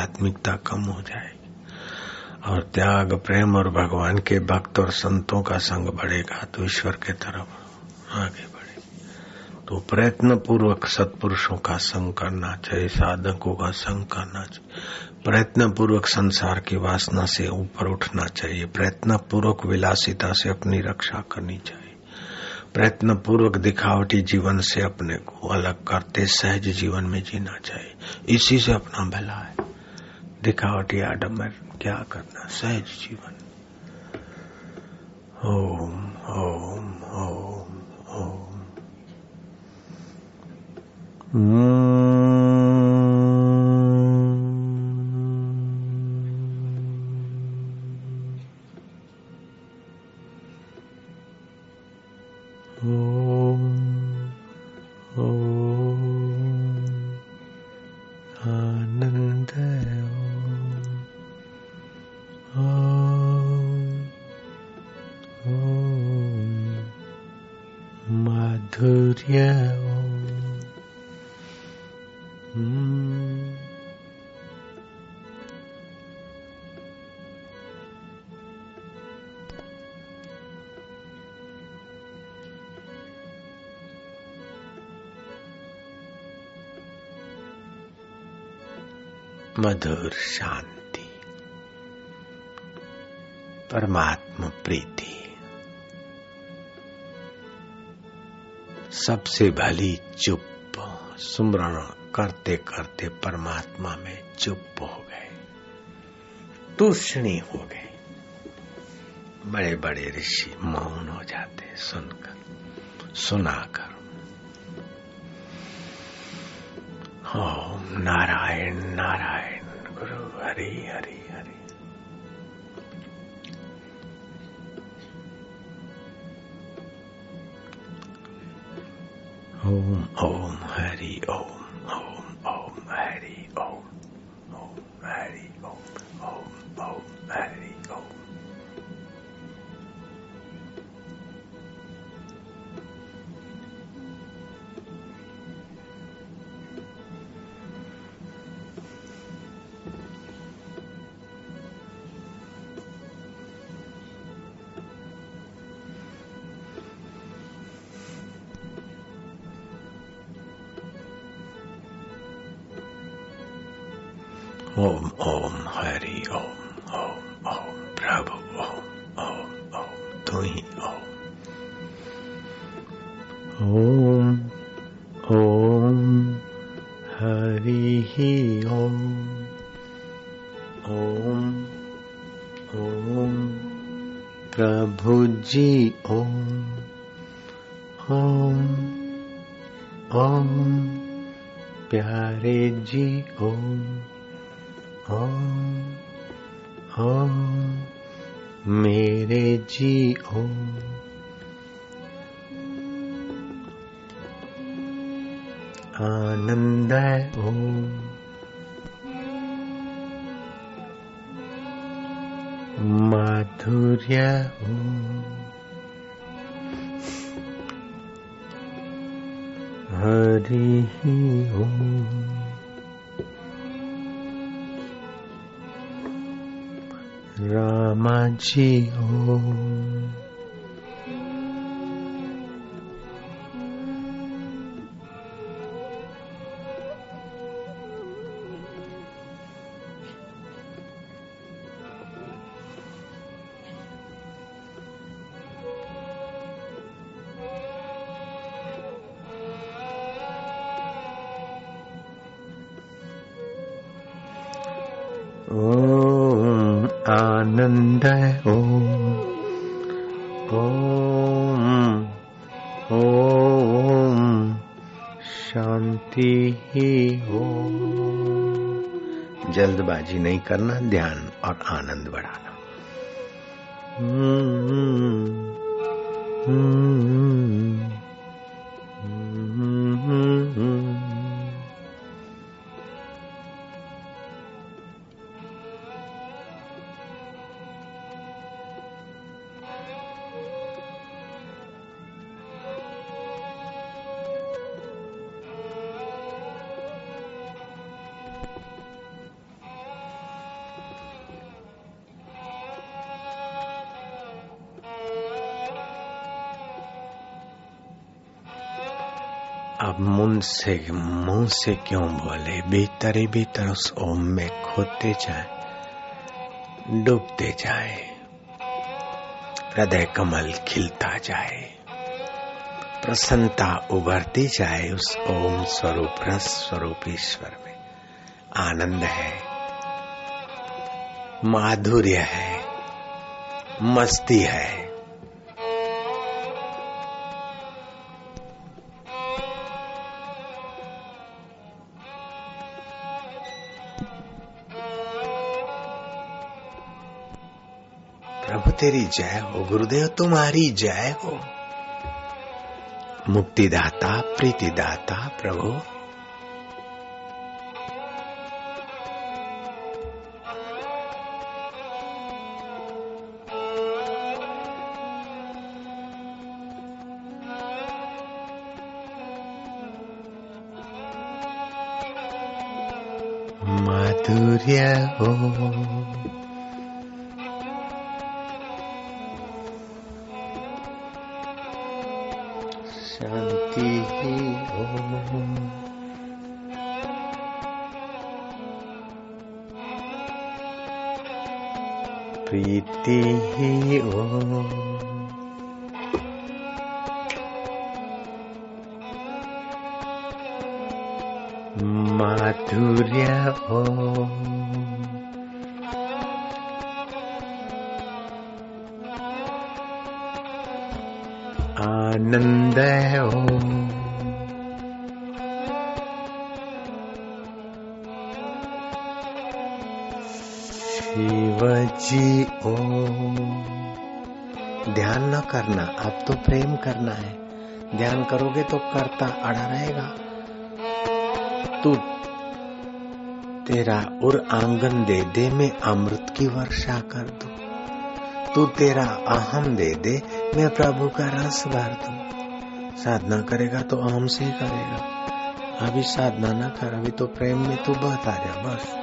आध्यात्मिकता कम हो जाएगी। और त्याग, प्रेम और भगवान के भक्त और संतों का संग बढ़ेगा तो ईश्वर के तरफ़ आगे बढ़े तो प्रयत्न पूर्वक सत्पुरुषों का संग करना चाहिए, साधकों का संग करना चाहिए। प्रयत्न पूर्वक संसार की वासना से ऊपर उठना चाहिए। प्रयत्न पूर्वक विलासिता से अपनी रक्षा करनी चाहिए। प्रयत्न पूर्वक दिखावटी जीवन से अपने को अलग करते, सहज जीवन में जीना चाहिए। इसी से अपना भला है। दिखावटी आडम्बर क्या करना सहज जीवन। ओम ओम ओम ओम। ओम ओम। आनंद माधुर्य ओम मधुर शांति परमात्मा सबसे भली चुप। सुमरण करते करते परमात्मा में चुप हो गए। तूषणी हो गए। बड़े बड़े ऋषि मौन हो जाते सुनकर, सुनाकर। ओम नारायण नारायण गुरु, हरि हरि हरि। ओम ओम हरि ओम ओम हरि ओम ओम ओम प्रभु ओम ओम ओम तू ही ओम ओम ओम हरि ही ओम ओम ओम प्रभु जी ओम ओम ओम प्यारे जी ओम ओम मेरे जी ओम आनंद ओम माधुर्य ओम हरि ओम रामाजी ओम ओम आनंद ओम ओम ओम शांति ही ओम। जल्दबाजी नहीं करना ध्यान और आनंद बढ़ाना। हम्म, हम्म, अब मुँह से मुँह से क्यों बोले? भीतर ही भीतर उस ओम में खोते जाए, डूबते जाए, हृदय कमल खिलता जाए, प्रसन्नता उभरती जाए उस ओम स्वरूप रस स्वरूप ईश्वर में। आनंद है, माधुर्य है, मस्ती है तेरी जय हो गुरुदेव तुम्हारी जय हो। मुक्तिदाता प्रीतिदाता प्रभु। माधुर्य हो। शांति ही हो प्रीति ही हो माधुर्य हो आनंद हो शिव जी ओ ध्यान न करना अब तो प्रेम करना है। ध्यान करोगे तो करता अड़ा रहेगा। तू तेरा उर आँगन दे दे, मैं अमृत की वर्षा कर दू। तू तेरा अहम दे दे मैं प्रभु का रस भर दू साधना करेगा तो अहम से ही करेगा। अभी साधना ना कर, अभी तो प्रेम में तू बहता जा, बस।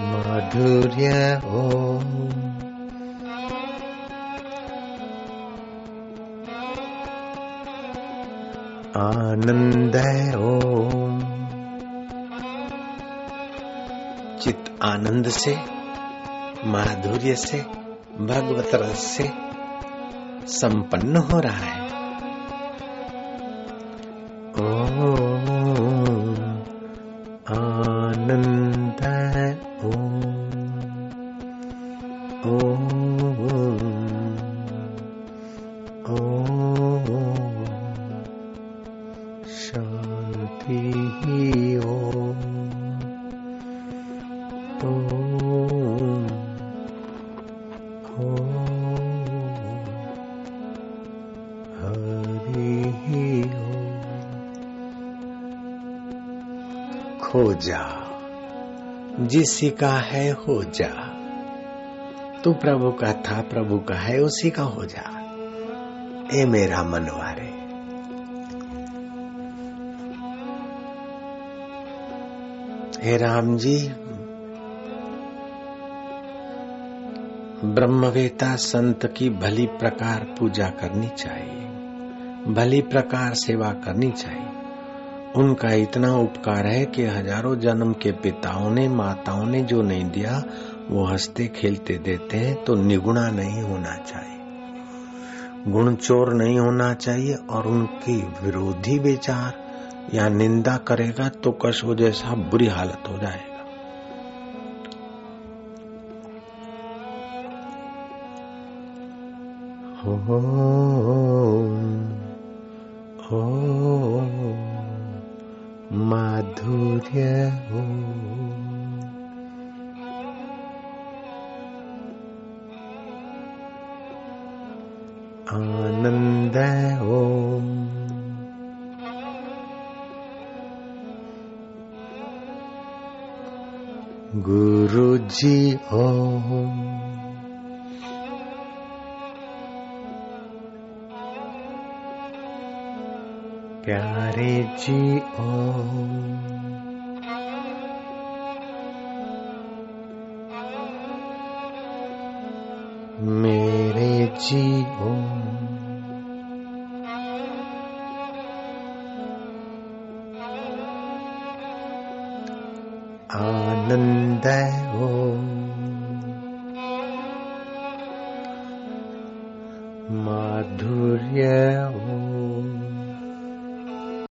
माधुर्य हो। आनंद हो चित आनंद से, माधुर्य से, भगवत रस से संपन्न हो रहा है ओ आनंद ओ ओ ओ शांति ओ जा। जिसी का है हो जा। तू प्रभु का था, प्रभु का है, उसी का हो जा। ए मेरा मनवारे। हे राम जी, ब्रह्मवेता संत की भली प्रकार पूजा करनी चाहिए। भली प्रकार सेवा करनी चाहिए। उनका इतना उपकार है कि हज़ारों जन्म के पिताओं ने माताओं ने जो नहीं दिया वो हँसते खेलते देते हैं तो निगुणा नहीं होना चाहिए। गुण चोर नहीं होना चाहिए और उनकी विरोधी विचार या निंदा करेगा तो कशो जैसा बुरी हालत हो जाएगा। ओ, ओ, माधुर्य हो आनंद हो प्यारे जी ओ मेरे जी ओ आनंद ओ माधुर्य ओ